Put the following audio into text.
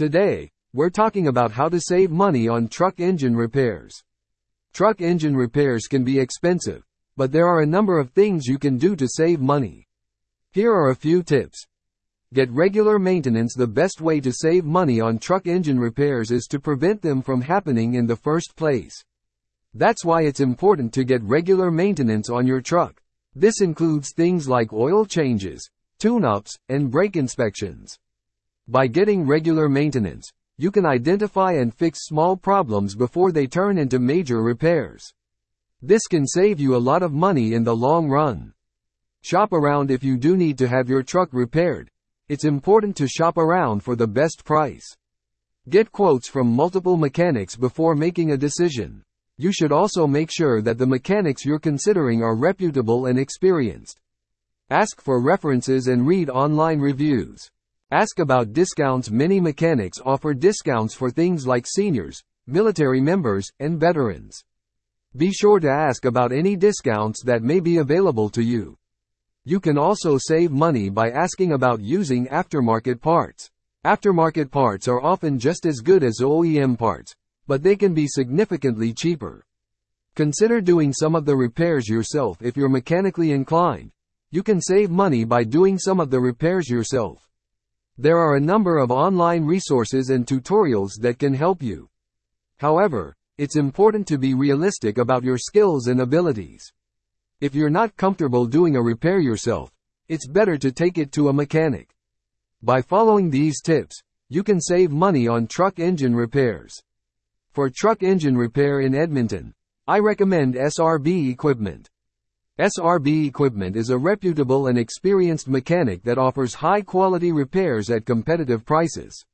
Today, we're talking about how to save money on truck engine repairs. Truck engine repairs can be expensive, but there are a number of things you can do to save money. Here are a few tips. Get regular maintenance. The best way to save money on truck engine repairs is to prevent them from happening in the first place. That's why it's important to get regular maintenance on your truck. This includes things like oil changes, tune-ups, and brake inspections. By getting regular maintenance, you can identify and fix small problems before they turn into major repairs. This can save you a lot of money in the long run. Shop around if you do need to have your truck repaired. It's important to shop around for the best price. Get quotes from multiple mechanics before making a decision. You should also make sure that the mechanics you're considering are reputable and experienced. Ask for references and read online reviews. Ask about discounts. Many mechanics offer discounts for things like seniors, military members, and veterans. Be sure to ask about any discounts that may be available to you. You can also save money by asking about using aftermarket parts. Aftermarket parts are often just as good as OEM parts, but they can be significantly cheaper. Consider doing some of the repairs yourself if you're mechanically inclined. You can save money by doing some of the repairs yourself. There are a number of online resources and tutorials that can help you. However, it's important to be realistic about your skills and abilities. If you're not comfortable doing a repair yourself, it's better to take it to a mechanic. By following these tips, you can save money on truck engine repairs. For truck engine repair in Edmonton, I recommend SRB Equipment. SRB Equipment is a reputable and experienced mechanic that offers high quality repairs at competitive prices.